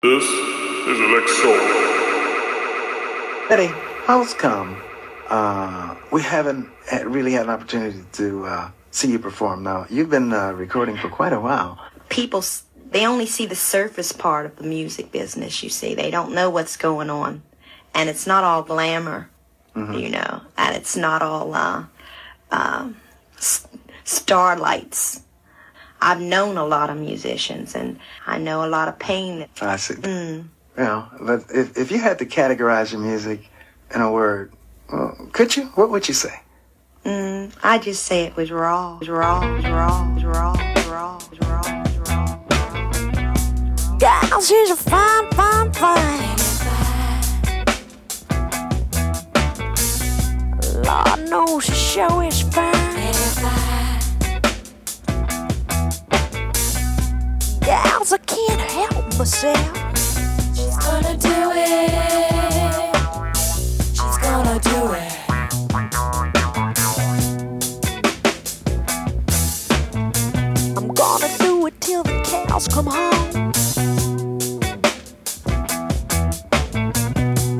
This is Alex Soul. Betty, how's come? Uh, we haven't really had an opportunity to uh, see you perform. Now, you've been uh, recording for quite a while. People, they only see the surface part of the music business, you see. They don't know what's going on. And it's not all glamour, mm-hmm. you know, and it's not all uh, uh, starlights. I've known a lot of musicians, and I know a lot of pain. I see. Mm. You know, but if, if you had to categorize your music in a word, well, could you? What would you say? Mm, I just say it was raw, it was raw, it was raw, it was raw, it was raw, it was raw, it was raw. Girl, she's a fine, fine, fine. Lord knows she sure is fine. Gals, I can't help myself. She's gonna do it. She's gonna do it. I'm gonna do it till the cows come home.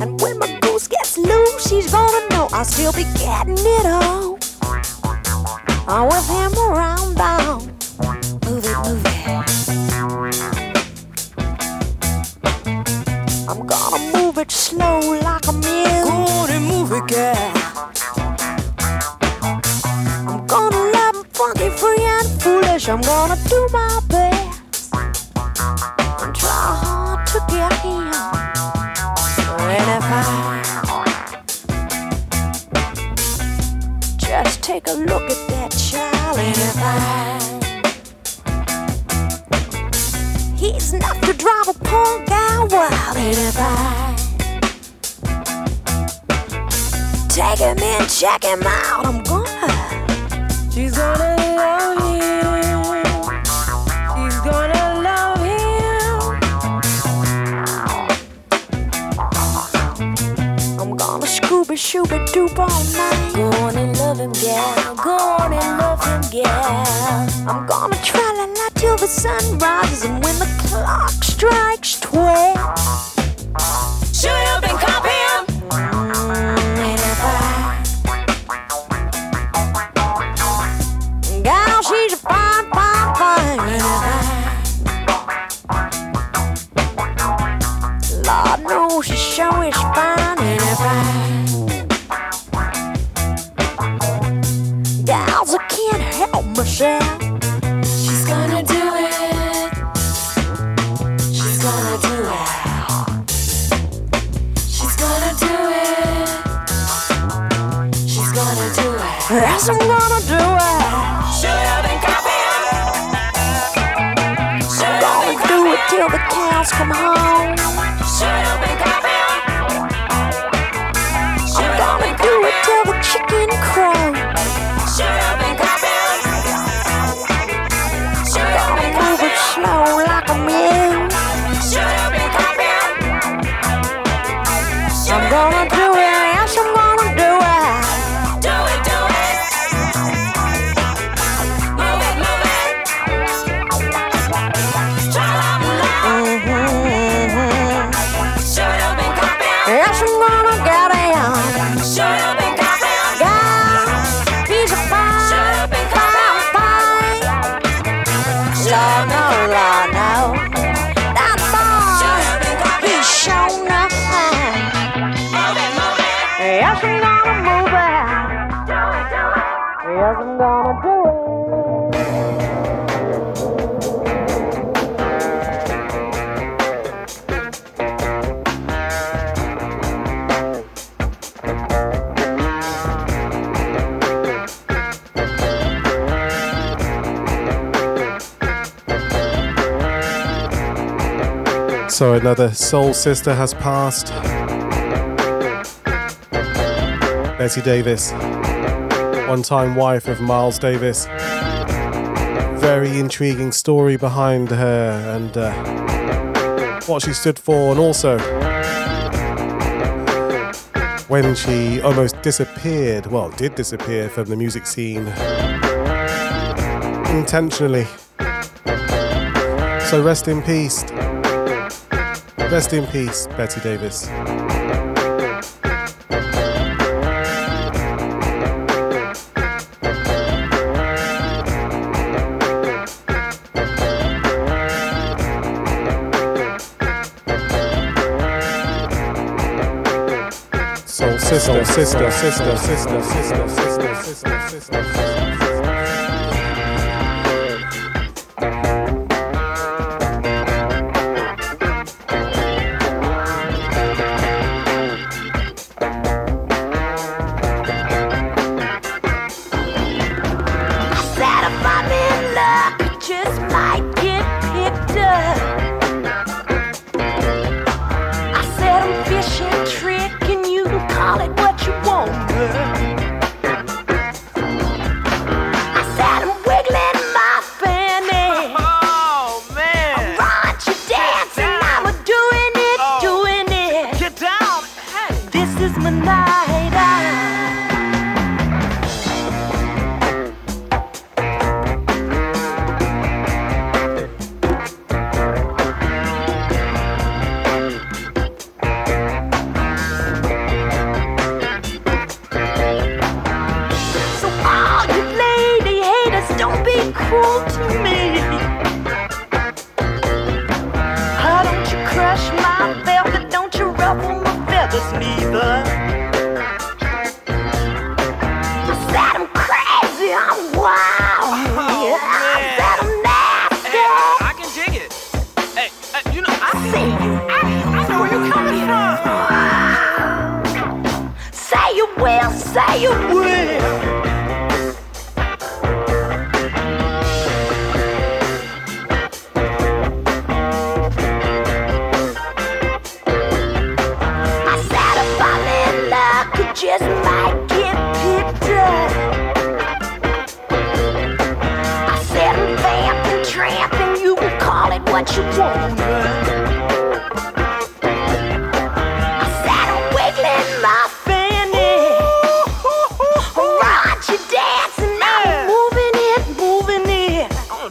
And when my goose gets loose, she's gonna know I'll still be getting it on. I'm with him around town. I'm gonna move it slow like a mule. Go on and move it, girl. I'm gonna love him funky, free and foolish. I'm gonna do my best and try hard to get him. And if I just take a look at that child, and if I he's enough to drive a guy take him in, check him out, I'm gonna. She's gonna Scooby Shooby Doop all night. Go on and love him, gal. Go on and love him, gal. I'm gonna try la la till the sun rises and when the clock strikes twelve. Shoot up and cop him. Mm, and gal, she's a fine, fine, fine. And Lord knows she sure is fine. And if I till the cows come home. Shoot up and cop him. Gonna do it till the chicken crow. So another soul sister has passed. Betty Davis, one time wife of Miles Davis. Very intriguing story behind her and uh, what she stood for, and also when she almost disappeared, well, did disappear from the music scene intentionally. So rest in peace. Rest in peace, Betty Davis. sister, sister, sister, sister, sister, sister, sister, sister, sister.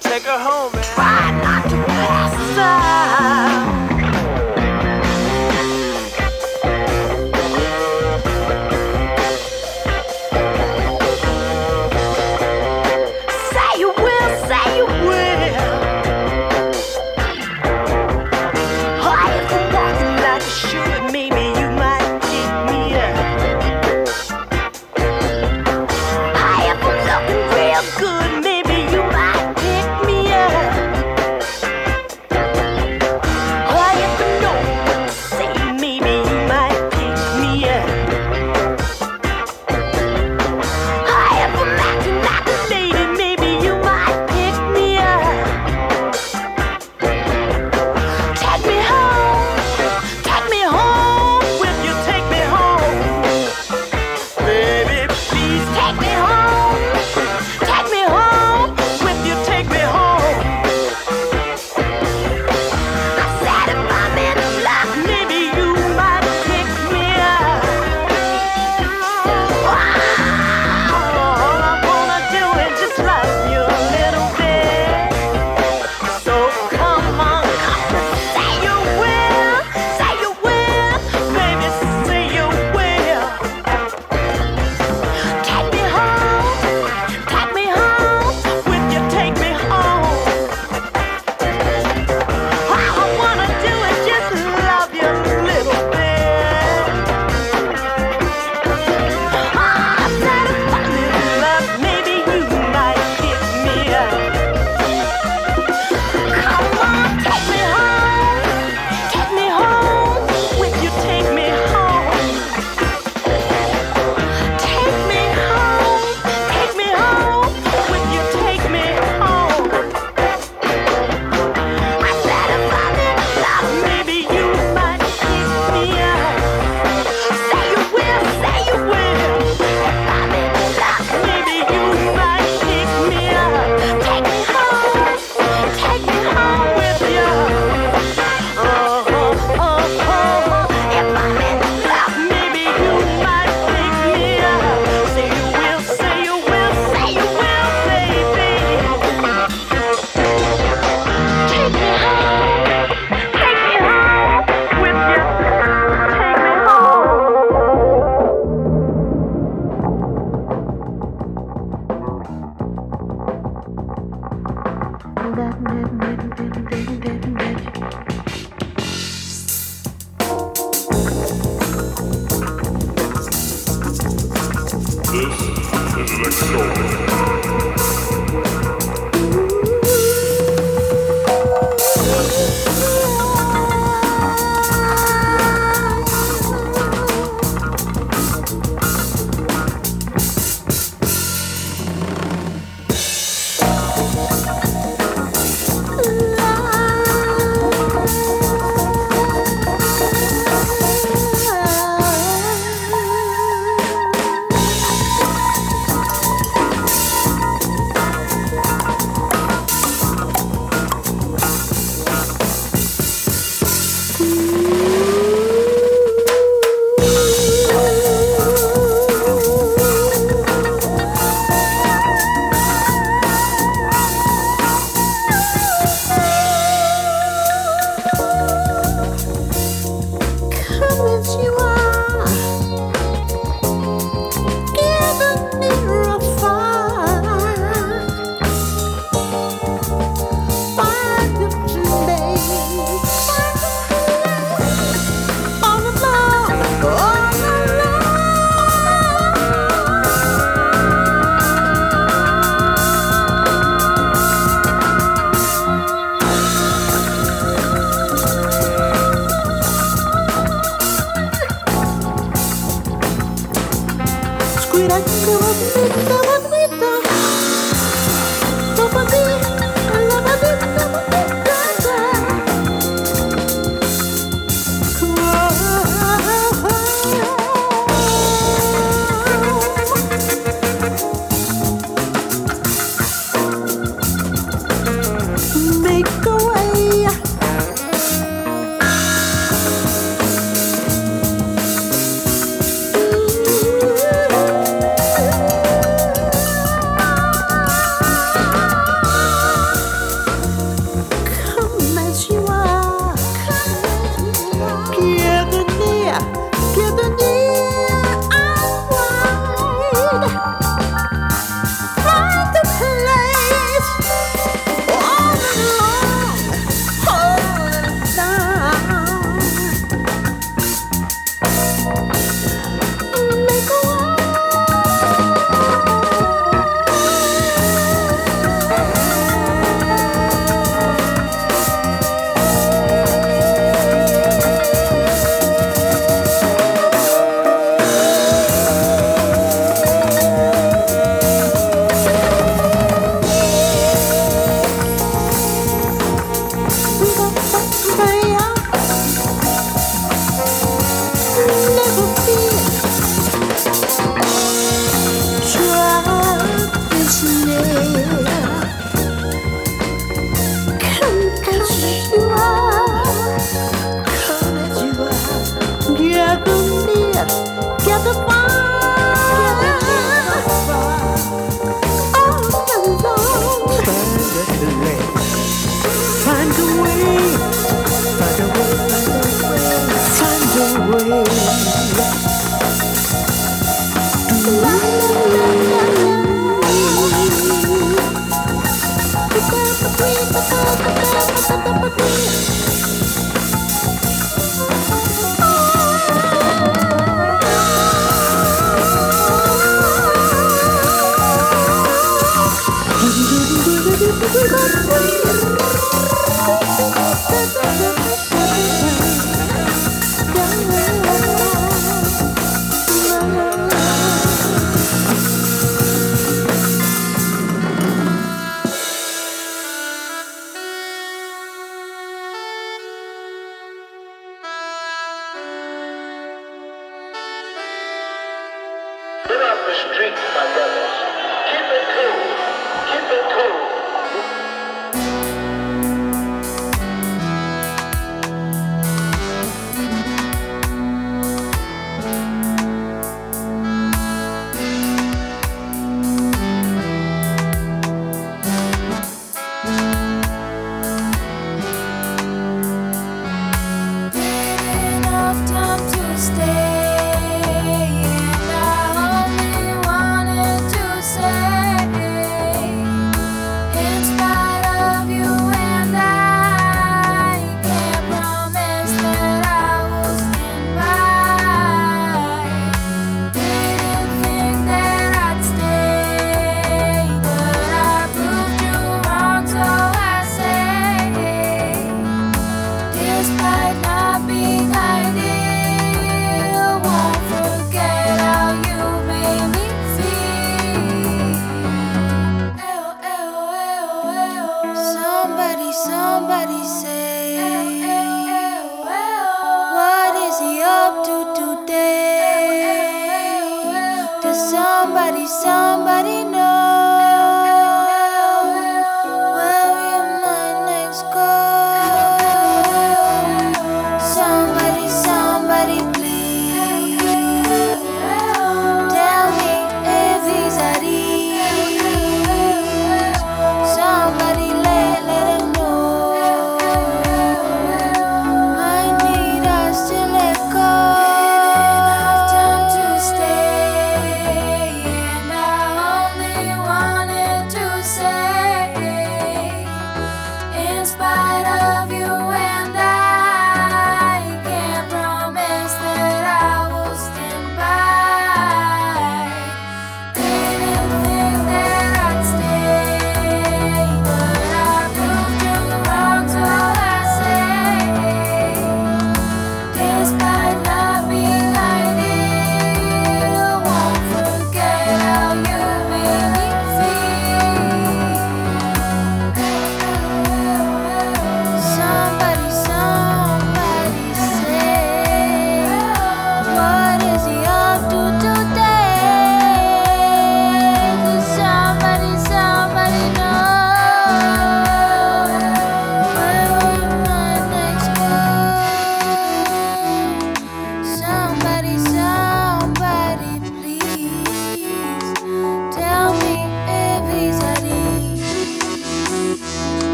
Take her home, man.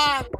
Hit me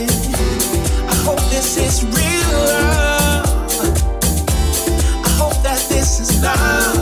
this is real love. I hope that this is love.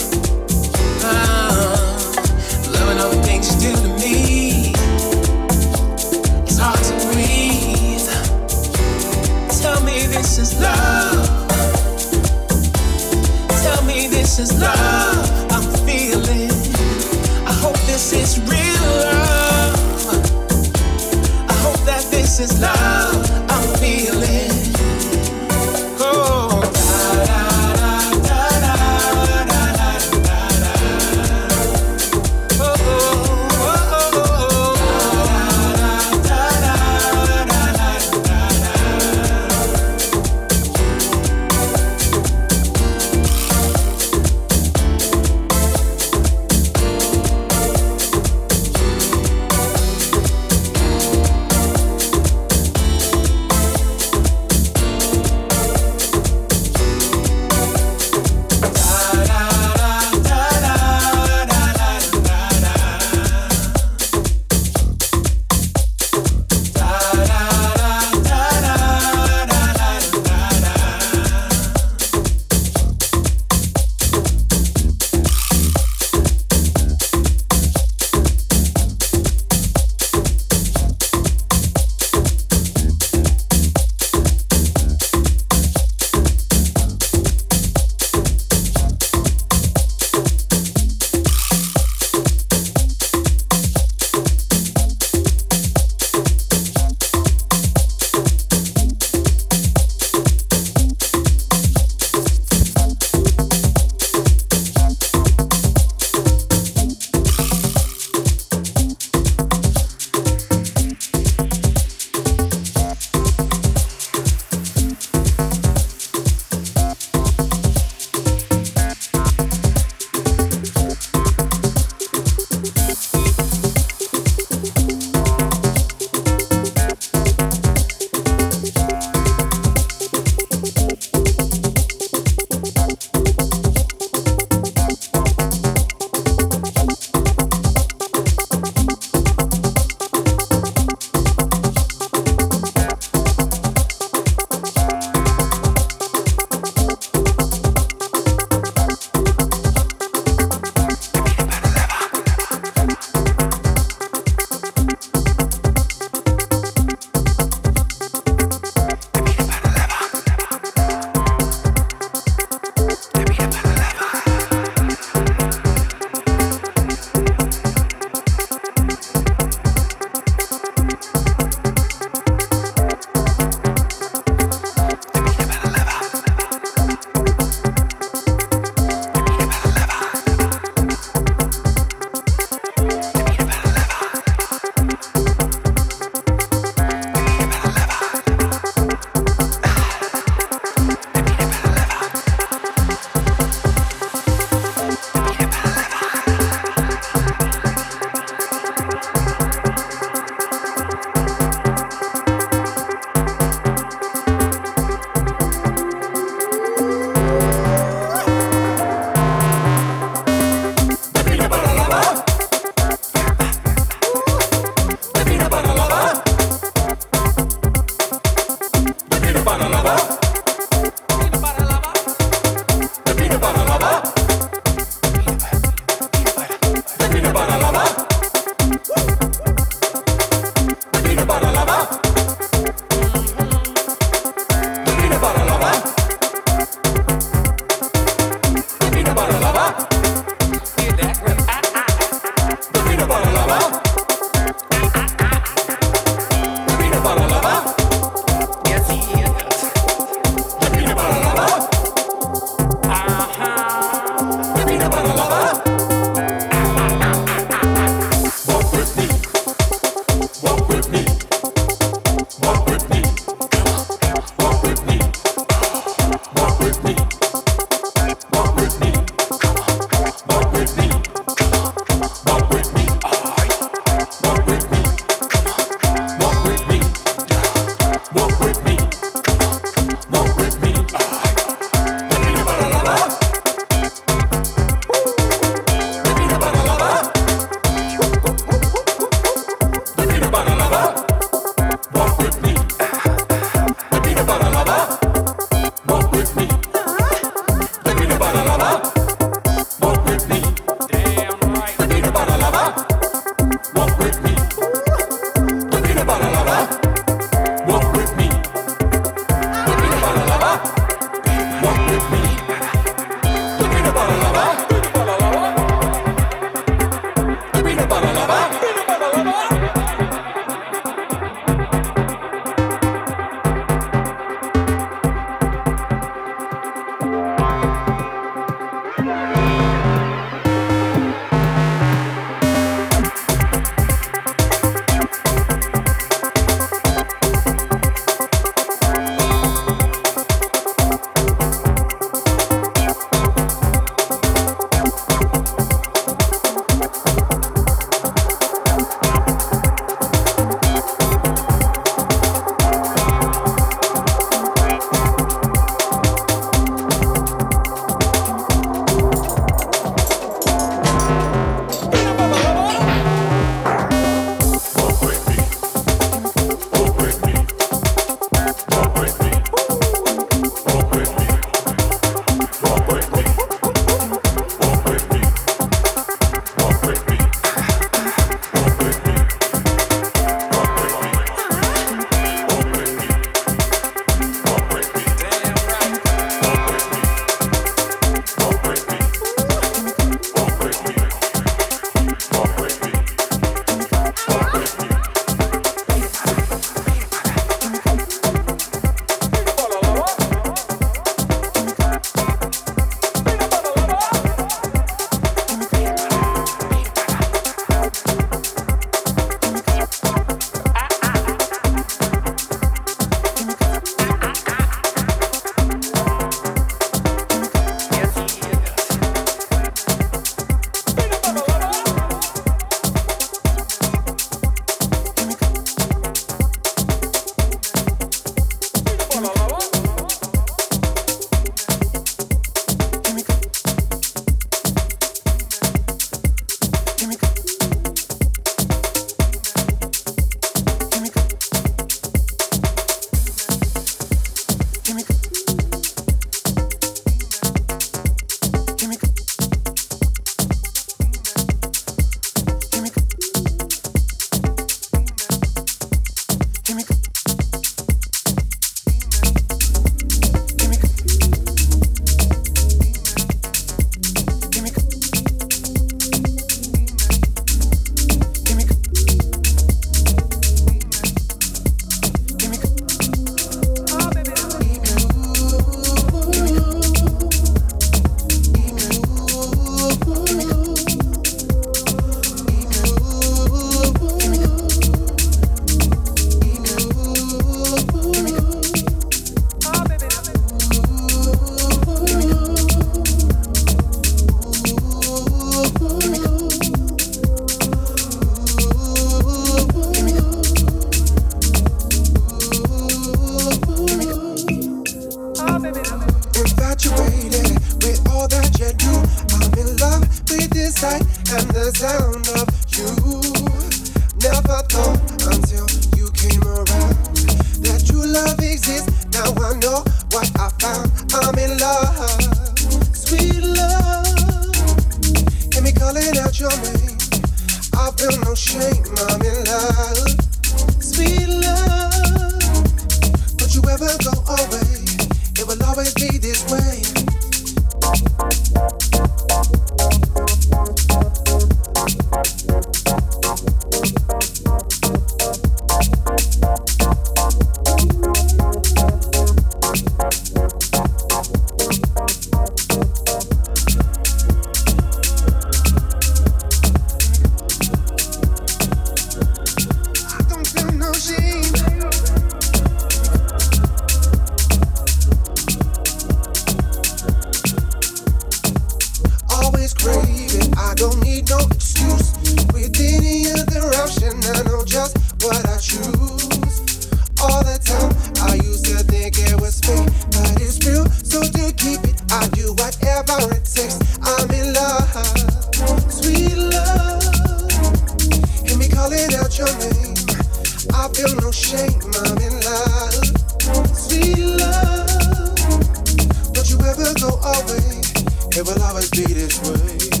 It will always be this way.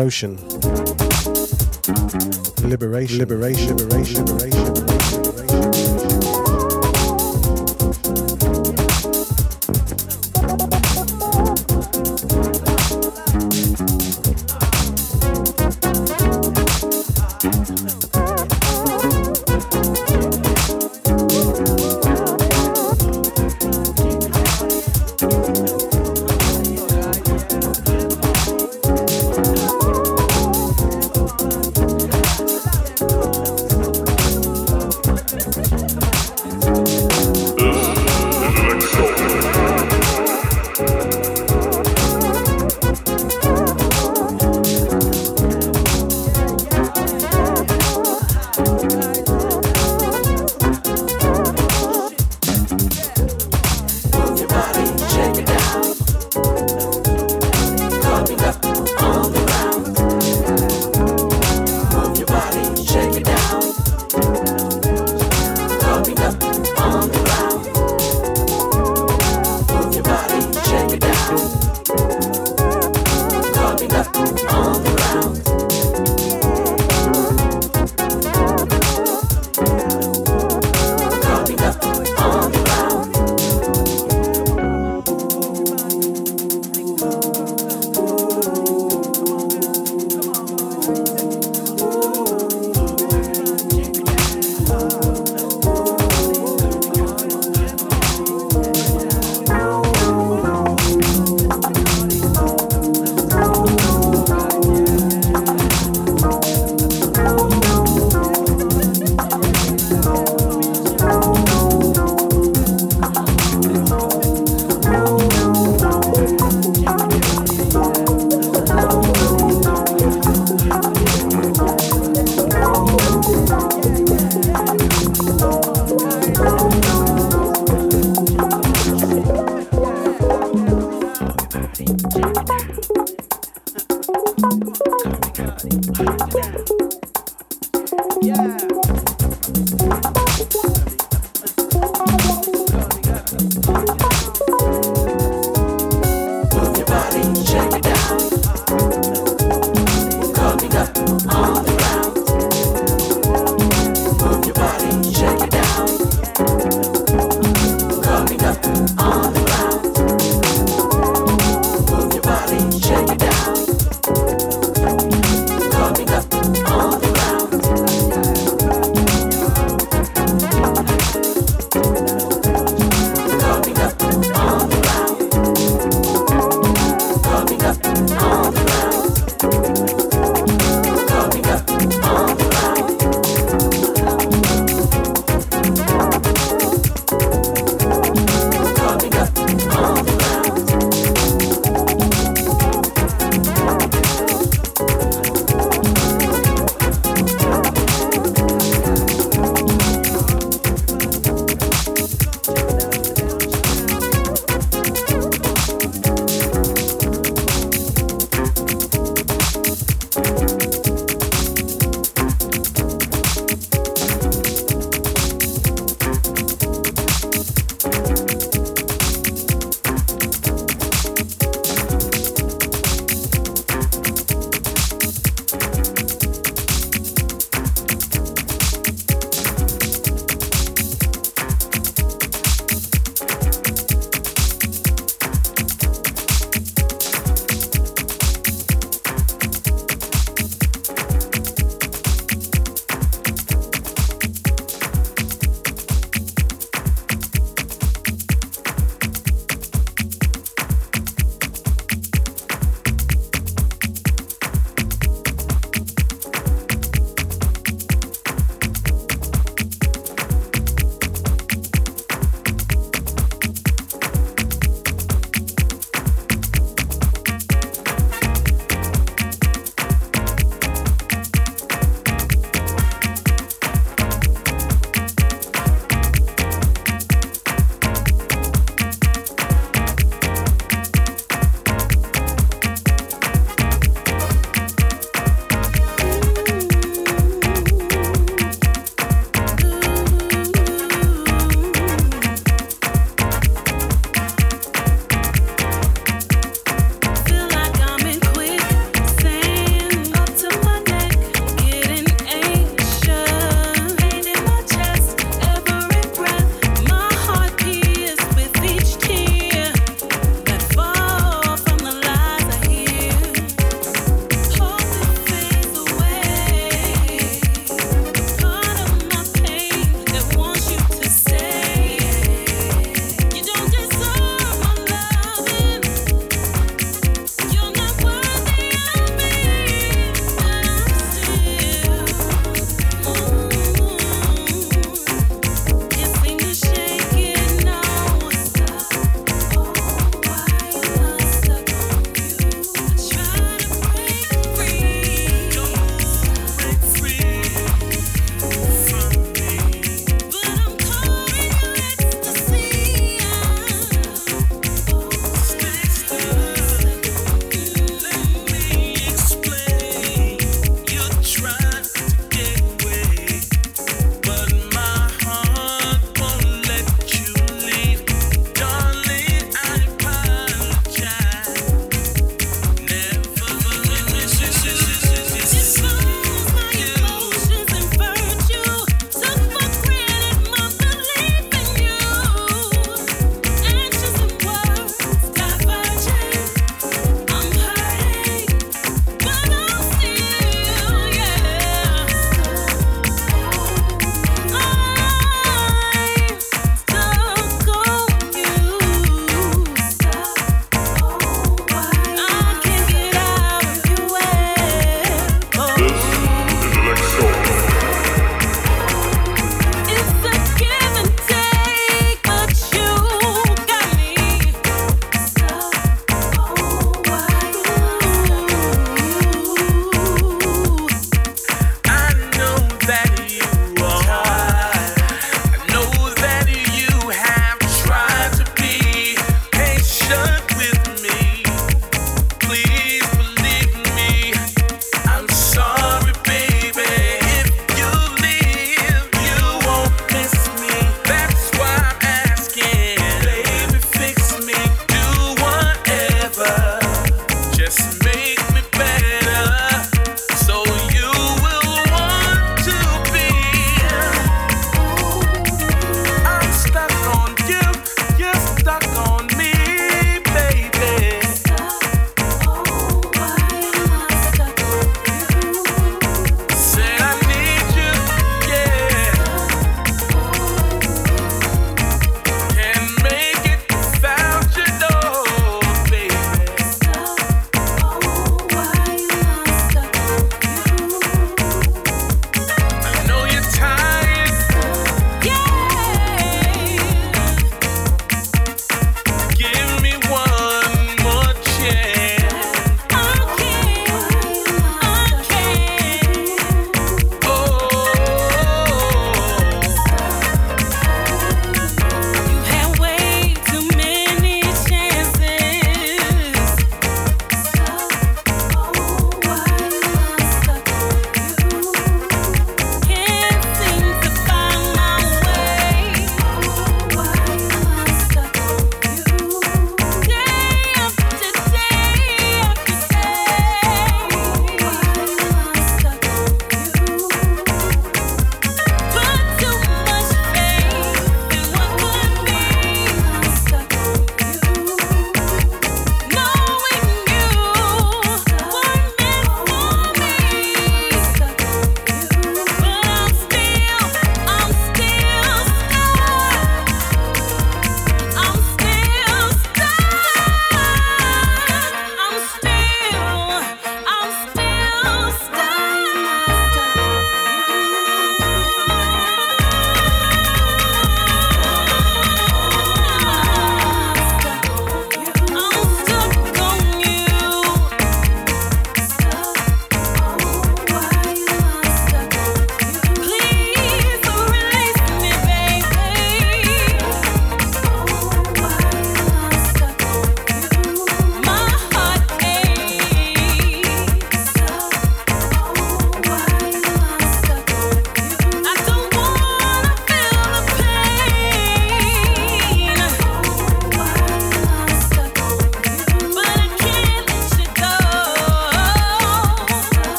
Liberation. Liberation. Liberation. Liberation. liberation.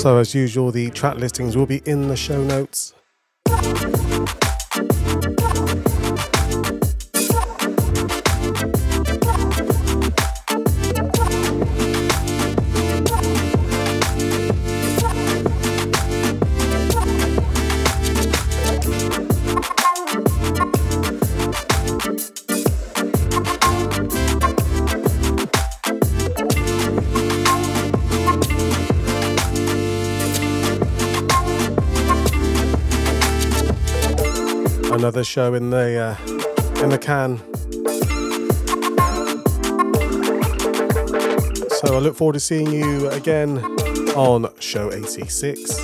So, as usual, the track listings will be in the show notes. Another show in the uh, in the can. So I look forward to seeing you again on show 86.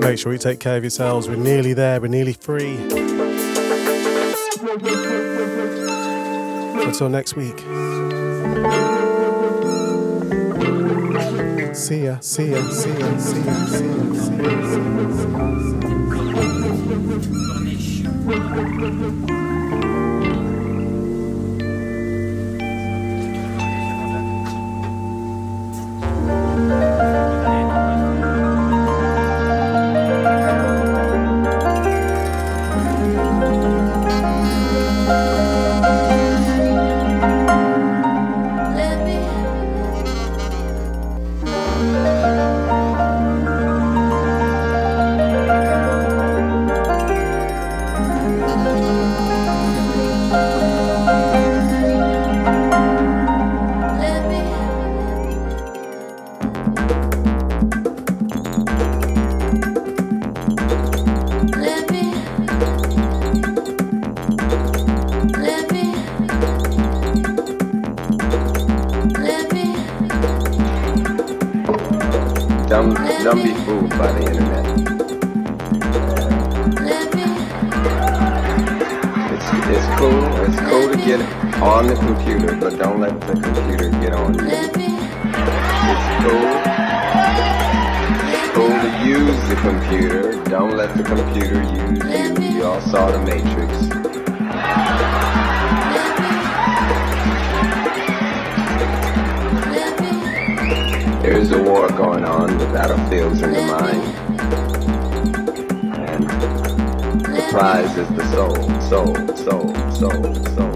Make sure you take care of yourselves. We're nearly there. We're nearly free. Until next week. See ya, see ya, see ya, see ya, see ya, see ya, see ya. Don't, computer, but don't let the computer get on you. It's cool. It's cool to use the computer. Don't let the computer use you. You all saw the Matrix. There is a war going on. The battlefield's in the mind. And the prize is the soul, soul, soul, soul, soul, soul, soul.